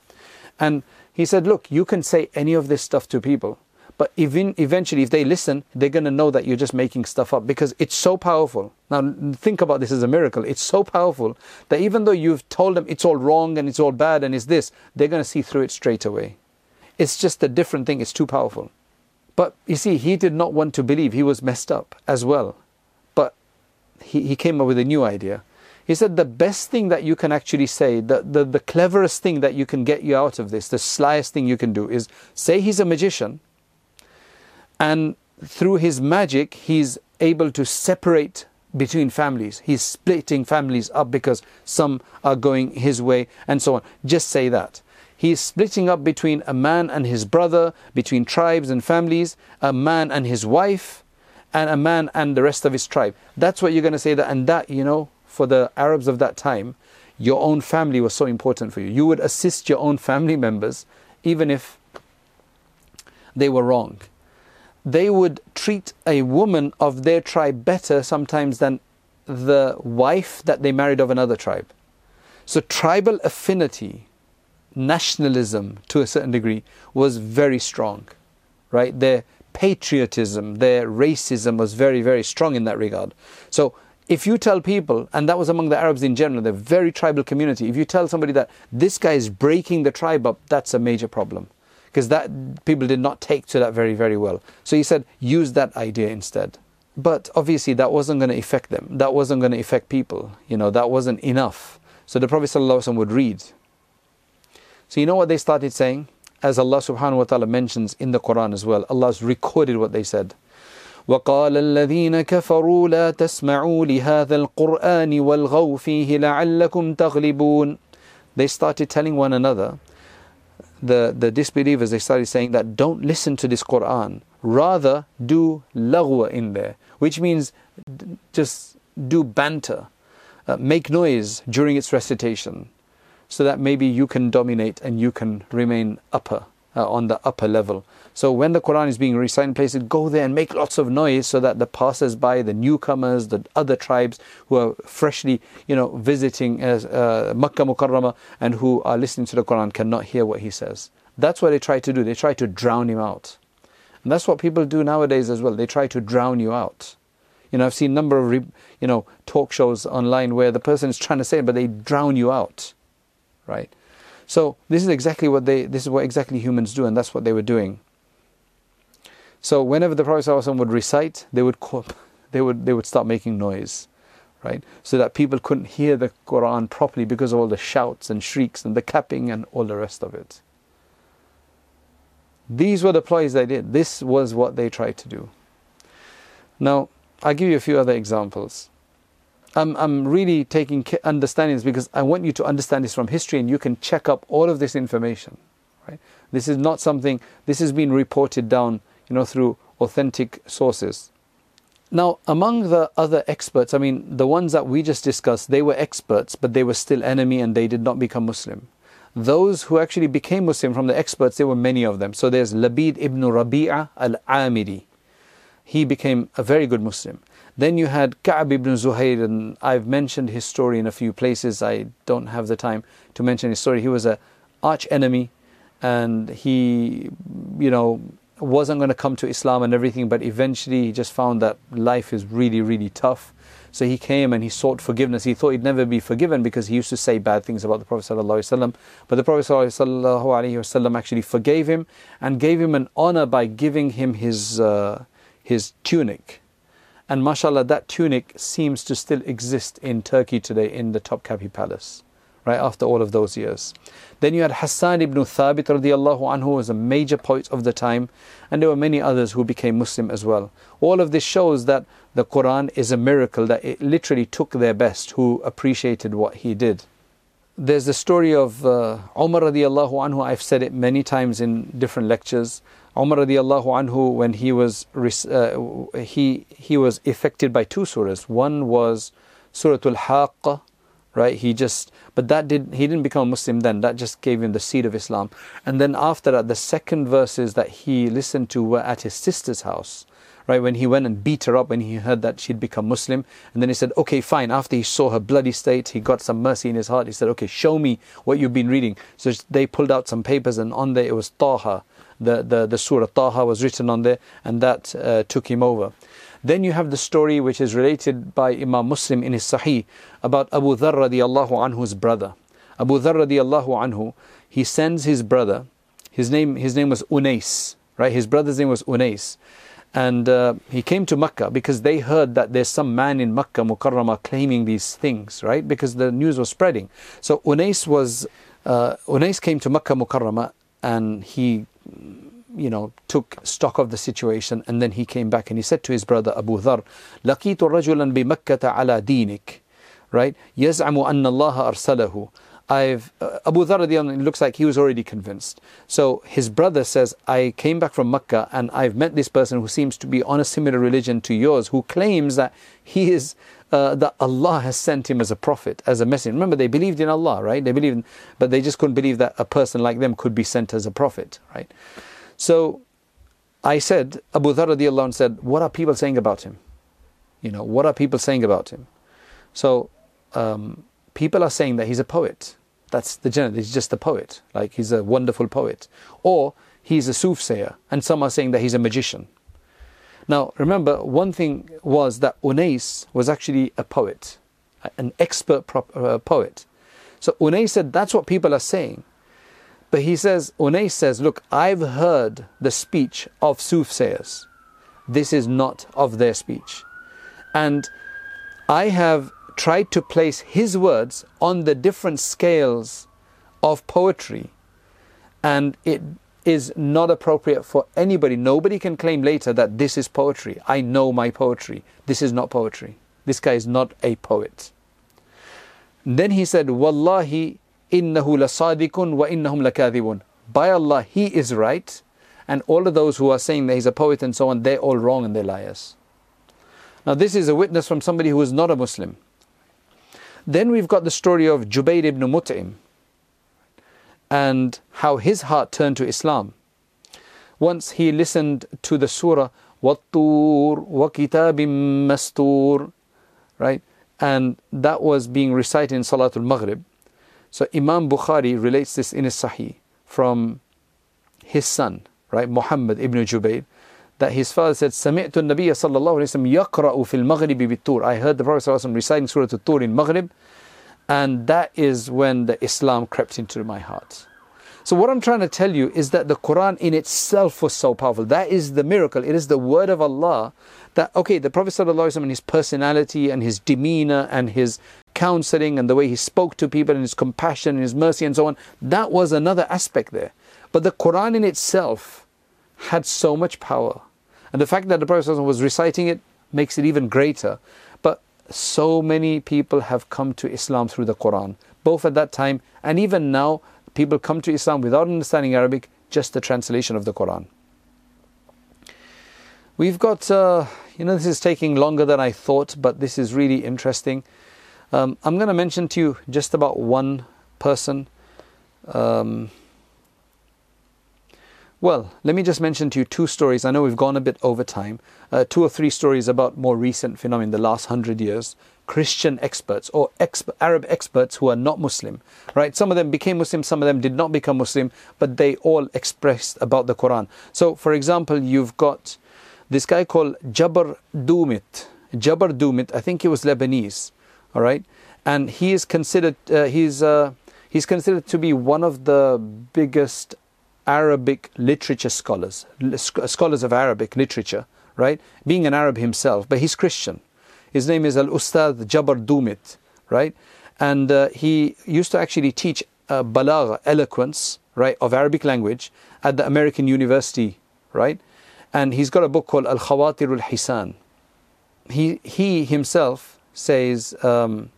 And he said, look, you can say any of this stuff to people. But even eventually, if they listen, they're going to know that you're just making stuff up because it's so powerful. Now, think about this as a miracle. It's so powerful that even though you've told them it's all wrong and it's all bad and it's this, they're going to see through it straight away. It's just a different thing. It's too powerful. But you see, he did not want to believe. He was messed up as well. But he, he came up with a new idea. He said the best thing that you can actually say, the, the, the cleverest thing that you can get you out of this, the slyest thing you can do is say he's a magician and through his magic, he's able to separate between families. He's splitting families up because some are going his way and so on. Just say that. He's splitting up between a man and his brother, between tribes and families, a man and his wife, and a man and the rest of his tribe. That's what you're going to say that. And that, you know, for the Arabs of that time, your own family was so important for you. You would assist your own family members even if they were wrong they would treat a woman of their tribe better sometimes than the wife that they married of another tribe. So, tribal affinity, nationalism to a certain degree, was very strong, right? Their patriotism, their racism was very, very strong in that regard. So, if you tell people, and that was among the Arabs in general, they're very tribal community, if you tell somebody that this guy is breaking the tribe up, that's a major problem because that people did not take to that very very well. So he said use that idea instead. But obviously that wasn't going to affect them. That wasn't going to affect people. You know that wasn't enough. So the Prophet ﷺ would read. So you know what they started saying? As Allah subhanahu wa ta'ala mentions in the Quran as well, Allah's recorded what they said. وقال الذين كفروا لا تسمعوا لهذا القرآن والغوا فيه لعلكم تغلبون They started telling one another the, the disbelievers, they started saying that don't listen to this Quran. Rather, do laghwa in there, which means just do banter, uh, make noise during its recitation, so that maybe you can dominate and you can remain upper, uh, on the upper level. So when the Quran is being recited in places, go there and make lots of noise so that the passers-by, the newcomers, the other tribes who are freshly, you know, visiting uh, uh, Makkah Mukarramah and who are listening to the Quran cannot hear what he says. That's what they try to do. They try to drown him out. And that's what people do nowadays as well. They try to drown you out. You know, I've seen a number of, you know, talk shows online where the person is trying to say it, but they drown you out, right? So this is exactly what they, this is what exactly humans do, and that's what they were doing. So whenever the Prophet ﷺ would recite, they would they would they would start making noise, right? So that people couldn't hear the Quran properly because of all the shouts and shrieks and the clapping and all the rest of it. These were the ploys they did. This was what they tried to do. Now, I'll give you a few other examples. I'm, I'm really taking understanding this because I want you to understand this from history and you can check up all of this information. Right? This is not something, this has been reported down you know, through authentic sources. Now, among the other experts, I mean, the ones that we just discussed, they were experts, but they were still enemy and they did not become Muslim. Those who actually became Muslim from the experts, there were many of them. So there's Labid ibn Rabi'a al-Amiri. He became a very good Muslim. Then you had Ka'b ibn Zuhayr, and I've mentioned his story in a few places. I don't have the time to mention his story. He was an arch enemy, and he, you know, wasn't going to come to Islam and everything, but eventually he just found that life is really, really tough. So he came and he sought forgiveness. He thought he'd never be forgiven because he used to say bad things about the Prophet. But the Prophet actually forgave him and gave him an honor by giving him his, uh, his tunic. And mashallah, that tunic seems to still exist in Turkey today in the Topkapi Palace. Right after all of those years. Then you had Hassan ibn Thabit radiallahu anhu, who was a major poet of the time, and there were many others who became Muslim as well. All of this shows that the Quran is a miracle, that it literally took their best who appreciated what he did. There's the story of uh, Umar radiallahu anhu, I've said it many times in different lectures. Umar radiallahu anhu, when he was, uh, he, he was affected by two surahs. One was Surah Al-Haqqa, right? He just, but that did, he didn't become a Muslim then. That just gave him the seed of Islam. And then after that, the second verses that he listened to were at his sister's house, right? When he went and beat her up when he heard that she'd become Muslim. And then he said, okay, fine. After he saw her bloody state, he got some mercy in his heart. He said, okay, show me what you've been reading. So they pulled out some papers and on there it was Taha. The, the, the surah Taha was written on there and that uh, took him over. Then you have the story which is related by Imam Muslim in his Sahih about Abu Dharr radiallahu anhu's brother. Abu Dharr radiallahu anhu, he sends his brother, his name, his name was Unais, right? His brother's name was Unais. And uh, he came to Makkah because they heard that there's some man in Makkah Mukarramah claiming these things, right? Because the news was spreading. So Unais was, uh, Unais came to Makkah Mukarramah and he you know, took stock of the situation and then he came back and he said to his brother Abu Dhar, لَقِيتُ رَجُلًا بِمَكَّةَ عَلَى دِينِكَ Right? يَزْعَمُ أَنَّ اللَّهَ أَرْسَلَهُ I've, uh, Abu Dhar it looks like he was already convinced. So his brother says, I came back from Mecca and I've met this person who seems to be on a similar religion to yours, who claims that he is, uh, that Allah has sent him as a prophet, as a messenger. Remember, they believed in Allah, right? They believed, in, but they just couldn't believe that a person like them could be sent as a prophet, right? So I said, Abu Dhar radiallahu said, what are people saying about him? You know, what are people saying about him? So um, people are saying that he's a poet. That's the general, he's just a poet, like he's a wonderful poet. Or he's a soothsayer, and some are saying that he's a magician. Now, remember, one thing was that Unais was actually a poet, an expert uh, poet. So Unais said, that's what people are saying. But he says, Unais says, Look, I've heard the speech of soothsayers. This is not of their speech. And I have tried to place his words on the different scales of poetry, and it is not appropriate for anybody. Nobody can claim later that this is poetry. I know my poetry. This is not poetry. This guy is not a poet. Then he said, Wallahi, innahu lasadikun wa innahum lakadibun. By Allah, he is right, and all of those who are saying that he's a poet and so on, they're all wrong and they're liars. Now, this is a witness from somebody who is not a Muslim. Then we've got the story of Jubayr ibn Mut'im and how his heart turned to Islam. Once he listened to the surah, Wattur wa kitabim mastur, right? And that was being recited in Salatul Maghrib. So Imam Bukhari relates this in his Sahih from his son, right, Muhammad ibn Jubayr, that his father said, Sami'tu Nabiya sallallahu alayhi wa yaqra'u fil maghribi bitur. I heard the Prophet ﷺ reciting Surah Tur in Maghrib, and that is when the Islam crept into my heart. So what I'm trying to tell you is that the Quran in itself was so powerful. That is the miracle. It is the word of Allah that okay, the Prophet ﷺ and his personality and his demeanor and his counseling and the way he spoke to people and his compassion and his mercy and so on, that was another aspect there. But the Quran in itself had so much power. And the fact that the Prophet was reciting it makes it even greater. But so many people have come to Islam through the Quran, both at that time and even now, people come to Islam without understanding Arabic, just the translation of the Quran. We've got, uh, you know, this is taking longer than I thought, but this is really interesting. Um, I'm going to mention to you just about one person. Um, well, let me just mention to you two stories. I know we've gone a bit over time. Uh, two or three stories about more recent phenomena the last hundred years. Christian experts or exp- Arab experts who are not Muslim, right? Some of them became Muslim, some of them did not become Muslim, but they all expressed about the Quran. So, for example, you've got this guy called Jabr Dumit. Jabr Dumit, I think he was Lebanese, all right, and he is considered uh, he's uh, he's considered to be one of the biggest Arabic literature scholars, scholars of Arabic literature, right? Being an Arab himself, but he's Christian. His name is Al Ustad Jabr Dumit, right? And uh, he used to actually teach uh, eloquence, right, of Arabic language at the American University, right? And he's got a book called Al Khawatir al Hisan. He, he himself says um,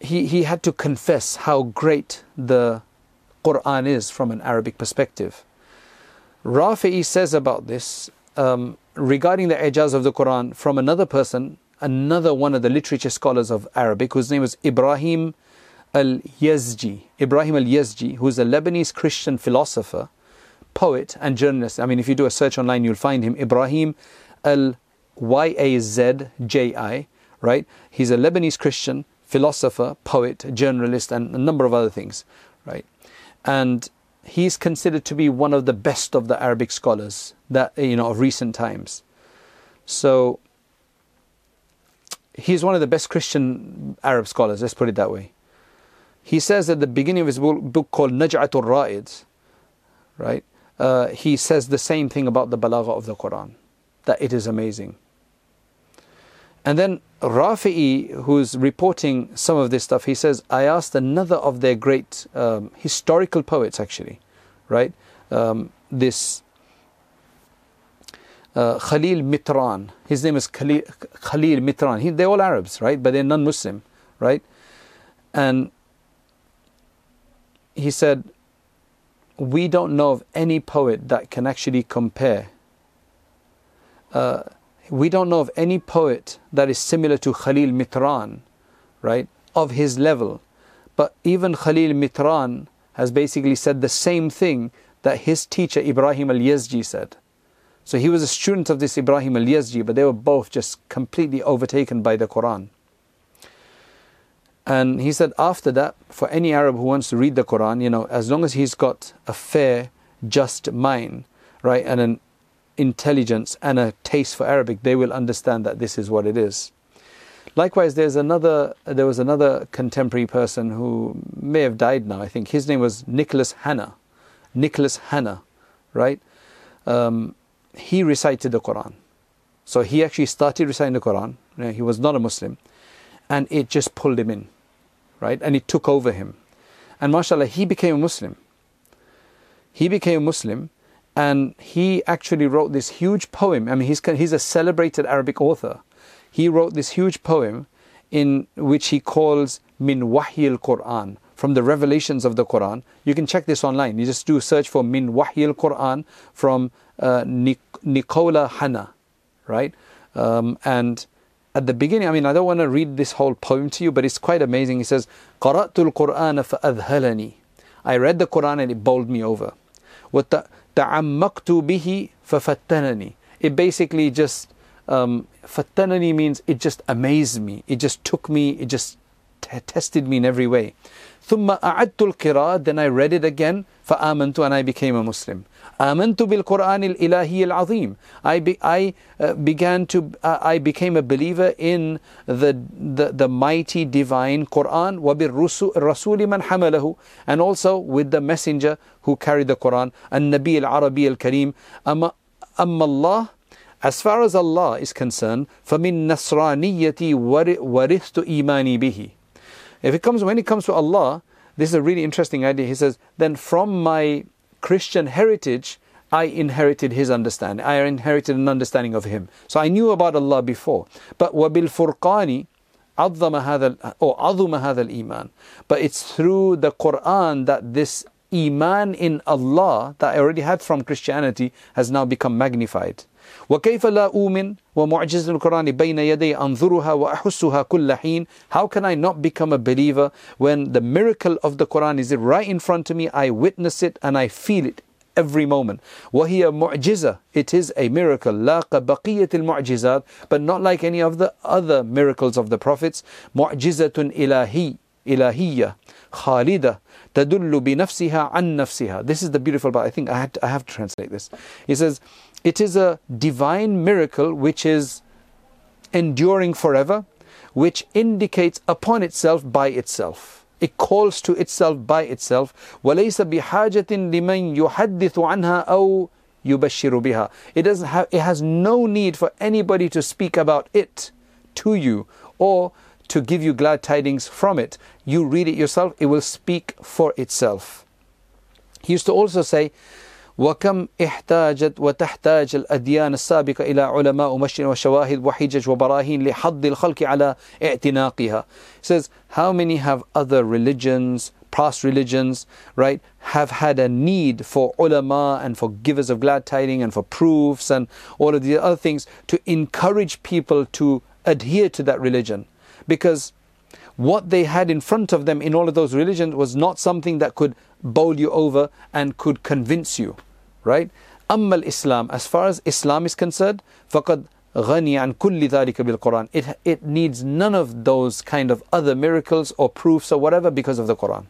he, he had to confess how great the Quran is from an Arabic perspective. Rafi'i says about this um, regarding the ijaz of the Quran from another person, another one of the literature scholars of Arabic, whose name was Ibrahim al Yazji. Ibrahim al Yazji, who's a Lebanese Christian philosopher, poet, and journalist. I mean, if you do a search online, you'll find him. Ibrahim al Y A Z J I, right? He's a Lebanese Christian philosopher, poet, journalist, and a number of other things, right? And he's considered to be one of the best of the Arabic scholars that you know of recent times. So he's one of the best Christian Arab scholars. Let's put it that way. He says at the beginning of his book, called Naj'atul Ra'id, right? Uh, he says the same thing about the balagha of the Quran, that it is amazing. And then Rafi'i, who's reporting some of this stuff, he says, I asked another of their great um, historical poets, actually, right? Um, this uh, Khalil Mitran. His name is Khalil, Khalil Mitran. He, they're all Arabs, right? But they're non Muslim, right? And he said, We don't know of any poet that can actually compare. Uh, we don't know of any poet that is similar to Khalil Mitran, right, of his level. But even Khalil Mitran has basically said the same thing that his teacher Ibrahim al Yazji said. So he was a student of this Ibrahim al Yazji, but they were both just completely overtaken by the Quran. And he said, after that, for any Arab who wants to read the Quran, you know, as long as he's got a fair, just mind, right, and an intelligence and a taste for Arabic, they will understand that this is what it is. Likewise, there's another. There was another contemporary person who may have died now. I think his name was Nicholas Hanna. Nicholas Hanna, right? Um, he recited the Quran. So he actually started reciting the Quran. He was not a Muslim, and it just pulled him in, right? And it took over him. And mashallah, he became a Muslim. He became a Muslim, and he actually wrote this huge poem. I mean, he's, he's a celebrated Arabic author. He wrote this huge poem in which he calls Min Wahy al Quran, from the revelations of the Quran. You can check this online. You just do a search for Min Wahy al Quran from uh, Nicola Hanna, right? Um, and at the beginning, I mean, I don't want to read this whole poem to you, but it's quite amazing. He says, قرأت القرآن فأذهلني. I read the Quran and it bowled me over. تعمقت به ففتنني it basically just um, fattanani means it just amazed me it just took me it just t- tested me in every way ثم أعدت القراءة then I read it again فآمنت and I became a Muslim آمنت بالقرآن الإلهي العظيم I, be, I uh, began to uh, I became a believer in the, the, the mighty divine Quran وبالرسول من حمله and also with the messenger who carried the Quran النبي العربي الكريم أما, أما الله as far as Allah is concerned فمن نصرانيتي ورثت إيماني به if it comes when it comes to Allah this is a really interesting idea he says then from my Christian heritage, I inherited his understanding. I inherited an understanding of him. So I knew about Allah before. But wabil furqani عظم هذا or عظم هذا الإيمان. But it's through the Quran that this iman in Allah that I already had from Christianity has now become magnified. وكيف لا أؤمن ومعجزة القرآن بين يدي أنظرها وأحسها كل حين How can I not become a believer when the miracle of the Quran is right in front of me I witness it and I feel it every moment وهي معجزة It is a miracle لا كبقية المعجزات But not like any of the other miracles of the prophets معجزة إلهي إلهية خالدة تدل بنفسها عن نفسها This is the beautiful part I think I, had to, I have to translate this He says it is a divine miracle which is enduring forever, which indicates upon itself by itself. It calls to itself by itself. وَلَيْسَ بِحَاجَةٍ لِمَنْ يُحَدِّثُ عَنْهَا أَوْ يُبَشِّرُ بِهَا It doesn't have, it has no need for anybody to speak about it to you or to give you glad tidings from it. You read it yourself, it will speak for itself. He used to also say, وكم احتاجت وتحتاج الأديان السابقة إلى علماء مشر وشواهد وحجج وبراهين لحض الخلق على اعتناقها. He says, how many have other religions, past religions, right, have had a need for ulama and for givers of glad tidings and for proofs and all of the other things to encourage people to adhere to that religion. Because what they had in front of them in all of those religions was not something that could bowl you over and could convince you, right? أما Islam, as far as Islam is concerned, فقد غني عن كل ذلك بالقرآن. It, it needs none of those kind of other miracles or proofs or whatever because of the Quran.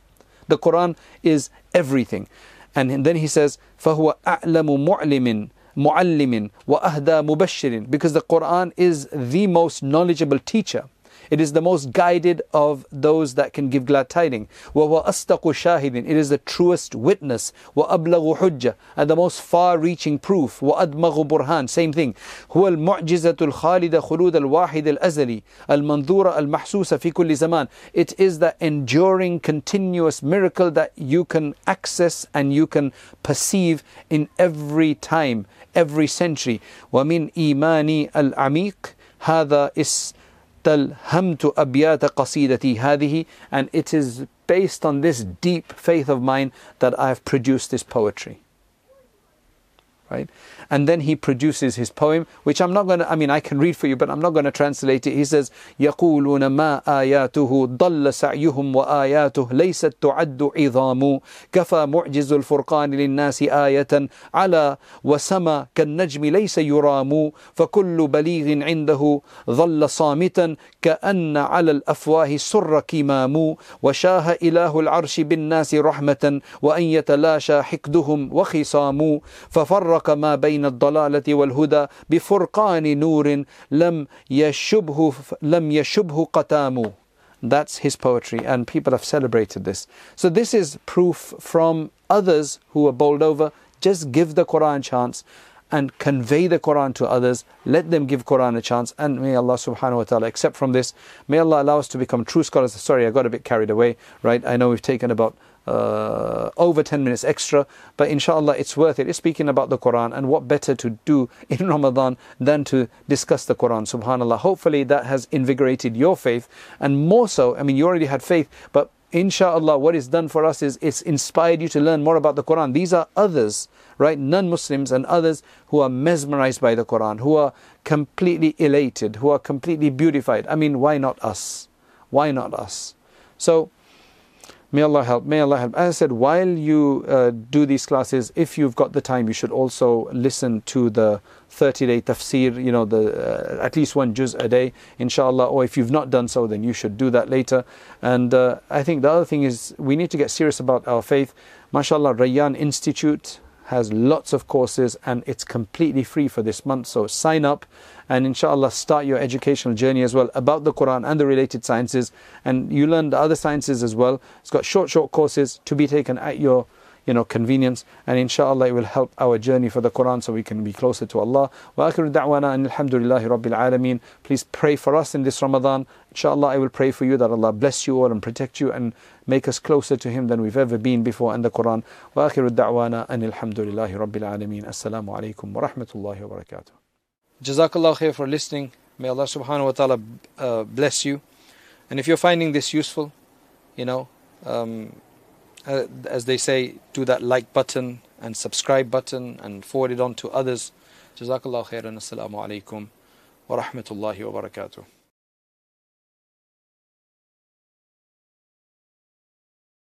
The Quran is everything. And then he says, فهو أعلم معلم معلم وأهدى مبشر because the Quran is the most knowledgeable teacher. It is the most guided of those that can give glad tidings. وَهُوَ أَصْدَقُ شَاهِدٍ It is the truest witness. وَأَبْلَغُ حُجَّةٍ And the most far-reaching proof. وَأَدْمَغُ برهان Same thing. هو المعجزة الخالدة خلود الواحد الأزلي المنظورة المحسوسة في كل زمان. It is the enduring, continuous miracle that you can access and you can perceive in every time, every century. ومن إيماني العميق هذا is تلهمت أبيات قصيدتي هذه and it is based on this deep faith of mine that I have produced this poetry right and then he produces his poem, which I'm not going to, I mean, I can read for you, but I'm not going to translate it. He says, يقولون ما آياته ضل سعيهم وآياته ليست تعد عظام كفى معجز الفرقان للناس آية على وسما كالنجم ليس يرام فكل بليغ عنده ظل صامتا كأن على الأفواه سر كمام وشاه إله العرش بالناس رحمة وأن يتلاشى حقدهم وخصام ففرق ما بين بين الضلالة والهدى بفرقان نور لم يشبه لم يشبه قتام That's his poetry, and people have celebrated this. So, this is proof from others who are bowled over. Just give the Quran a chance and convey the Quran to others. Let them give Quran a chance, and may Allah subhanahu wa ta'ala accept from this. May Allah allow us to become true scholars. Sorry, I got a bit carried away, right? I know we've taken about uh, over 10 minutes extra, but inshallah it's worth it. It's speaking about the Quran, and what better to do (laughs) in Ramadan than to discuss the Quran, subhanAllah. Hopefully that has invigorated your faith, and more so, I mean, you already had faith, but inshallah what is done for us is it's inspired you to learn more about the Quran. These are others, right? Non Muslims and others who are mesmerized by the Quran, who are completely elated, who are completely beautified. I mean, why not us? Why not us? So, May Allah help. May Allah help. As I said, while you uh, do these classes, if you've got the time, you should also listen to the 30 day tafsir, you know, the, uh, at least one juz a day, inshallah. Or if you've not done so, then you should do that later. And uh, I think the other thing is we need to get serious about our faith. MashaAllah, Rayyan Institute has lots of courses and it's completely free for this month. So sign up and inshallah start your educational journey as well about the Quran and the related sciences. And you learn the other sciences as well. It's got short, short courses to be taken at your you know, convenience. And inshallah, it will help our journey for the Quran so we can be closer to Allah. Wa akhiru da'wana and alhamdulillahi rabbil alameen. Please pray for us in this Ramadan. Inshallah, I will pray for you that Allah bless you all and protect you and make us closer to Him than we've ever been before in the Quran. Wa akhiru da'wana and alhamdulillahi rabbil alameen. Assalamu alaikum wa rahmatullahi wa barakatuh. Jazakallah khair for listening. May Allah subhanahu wa ta'ala uh, bless you. And if you're finding this useful, you know, um, uh, as they say, do that like button and subscribe button and forward it on to others. Jazakallah khairan. Assalamu alaikum wa rahmatullahi wa barakatuh.